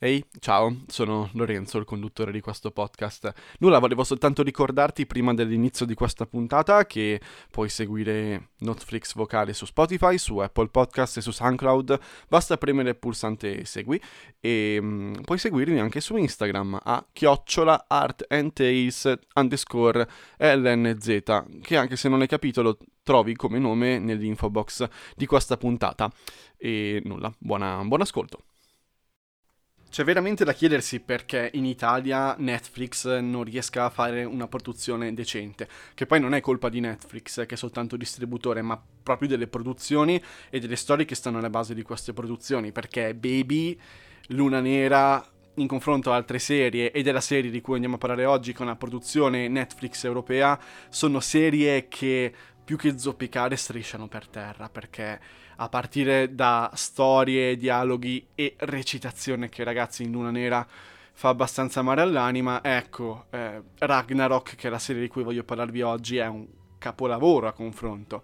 Ehi, ciao, sono Lorenzo, il conduttore di questo podcast. Nulla, volevo soltanto ricordarti prima dell'inizio di questa puntata che puoi seguire Netflix vocale su Spotify, su Apple Podcast e su SoundCloud. Basta premere il pulsante segui e um, puoi seguirmi anche su Instagram a chiocciola art and tales underscore lnz che anche se non hai capito lo trovi come nome nell'info box di questa puntata. E nulla, buona, buon ascolto. C'è veramente da chiedersi perché in Italia Netflix non riesca a fare una produzione decente, che poi non è colpa di Netflix, che è soltanto distributore, ma proprio delle produzioni e delle storie che stanno alla base di queste produzioni, perché Baby, Luna Nera, in confronto a altre serie e della serie di cui andiamo a parlare oggi con la produzione Netflix europea, sono serie che più che zoppicare strisciano per terra, perché a partire da storie, dialoghi e recitazione che ragazzi in Luna Nera fa abbastanza male all'anima, ecco, eh, Ragnarok, che è la serie di cui voglio parlarvi oggi, è un capolavoro a confronto.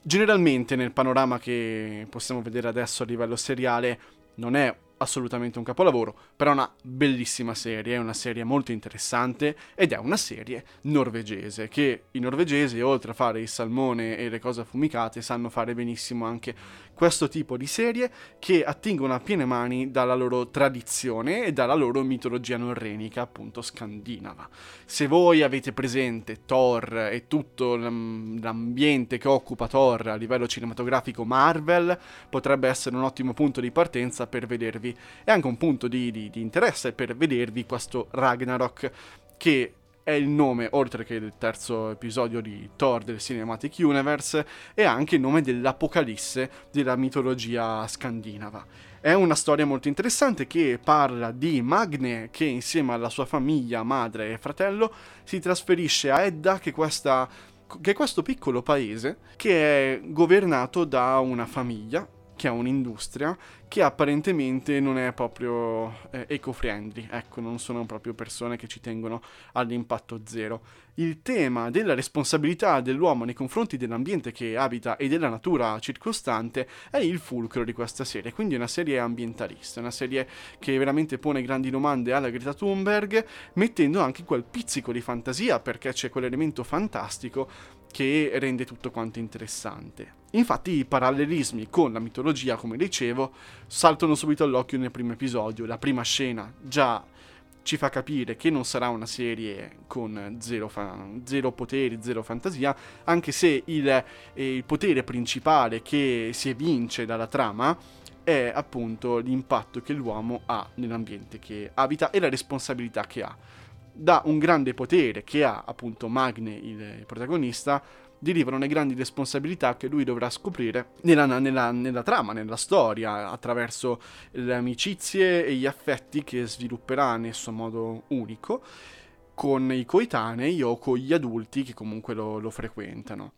Generalmente nel panorama che possiamo vedere adesso a livello seriale non è assolutamente un capolavoro, però è una bellissima serie, è una serie molto interessante ed è una serie norvegese che i norvegesi oltre a fare il salmone e le cose affumicate sanno fare benissimo anche questo tipo di serie che attingono a piene mani dalla loro tradizione e dalla loro mitologia norrenica, appunto scandinava. Se voi avete presente Thor e tutto l'ambiente che occupa Thor a livello cinematografico Marvel, potrebbe essere un ottimo punto di partenza per vedervi e anche un punto di, di, di interesse per vedervi questo Ragnarok che è il nome, oltre che del terzo episodio di Thor del Cinematic Universe, è anche il nome dell'Apocalisse della mitologia scandinava. È una storia molto interessante che parla di Magne che insieme alla sua famiglia, madre e fratello si trasferisce a Edda, che, questa, che è questo piccolo paese che è governato da una famiglia che ha un'industria che apparentemente non è proprio eh, eco-friendly, ecco, non sono proprio persone che ci tengono all'impatto zero. Il tema della responsabilità dell'uomo nei confronti dell'ambiente che abita e della natura circostante è il fulcro di questa serie, quindi è una serie ambientalista, una serie che veramente pone grandi domande alla Greta Thunberg, mettendo anche quel pizzico di fantasia perché c'è quell'elemento fantastico che rende tutto quanto interessante. Infatti i parallelismi con la mitologia, come dicevo, saltano subito all'occhio nel primo episodio. La prima scena già ci fa capire che non sarà una serie con zero, fa- zero poteri, zero fantasia, anche se il, eh, il potere principale che si evince dalla trama è appunto l'impatto che l'uomo ha nell'ambiente che abita e la responsabilità che ha da un grande potere che ha appunto Magne, il protagonista, derivano le grandi responsabilità che lui dovrà scoprire nella, nella, nella, trama, nella storia, attraverso le amicizie e gli affetti che svilupperà nel suo modo unico con i coetanei o con gli adulti che comunque lo, lo frequentano.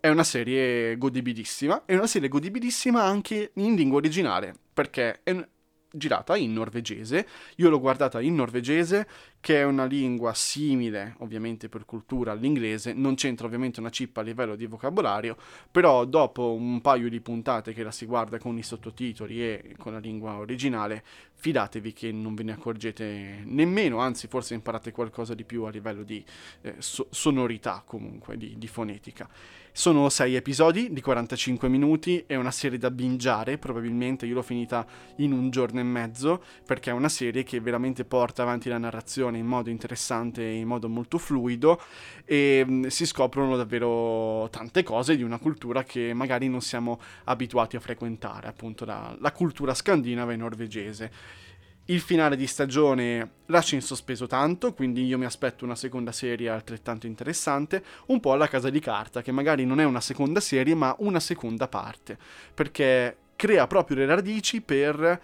È una serie godibilissima, è una serie godibilissima anche in lingua originale, perché è, girata in norvegese. Io l'ho guardata in norvegese, che è una lingua simile, ovviamente per cultura, all'inglese. Non c'entra ovviamente una chip a livello di vocabolario, però dopo un paio di puntate che la si guarda con i sottotitoli e con la lingua originale, fidatevi che non ve ne accorgete nemmeno, anzi forse imparate qualcosa di più a livello di eh, so- sonorità comunque, di, di fonetica. Sono sei episodi di 45 minuti, è una serie da bingiare, probabilmente io l'ho finita in un giorno e mezzo, perché è una serie che veramente porta avanti la narrazione in modo interessante e in modo molto fluido e mm, si scoprono davvero tante cose di una cultura che magari non siamo abituati a frequentare, appunto la, la cultura scandinava e norvegese. Il finale di stagione lascia in sospeso tanto, quindi io mi aspetto una seconda serie altrettanto interessante, un po' alla casa di carta, che magari non è una seconda serie, ma una seconda parte, perché crea proprio le radici per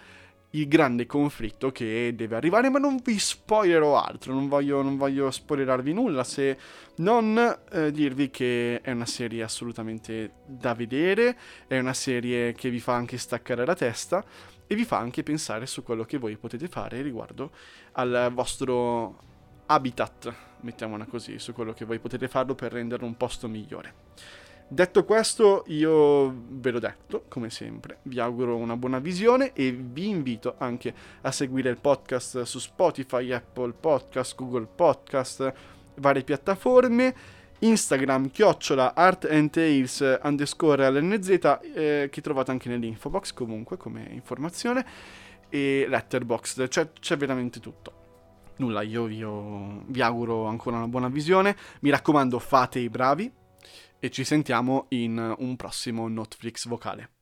il grande conflitto che deve arrivare, ma non vi spoilerò altro, non voglio, non voglio spoilerarvi nulla se non eh, dirvi che è una serie assolutamente da vedere, è una serie che vi fa anche staccare la testa e vi fa anche pensare su quello che voi potete fare riguardo al vostro habitat, mettiamola così, su quello che voi potete farlo per renderlo un posto migliore. Detto questo, io ve l'ho detto, come sempre, vi auguro una buona visione e vi invito anche a seguire il podcast su Spotify, Apple Podcast, Google Podcast, varie piattaforme, Instagram, chiocciola, art and tales underscore lnz, eh, che trovate anche nell'info box comunque come informazione, e letterbox, cioè c'è veramente tutto nulla, io, io, vi auguro ancora una buona visione. Mi raccomando, fate i bravi, e ci sentiamo in un prossimo Netflix vocale.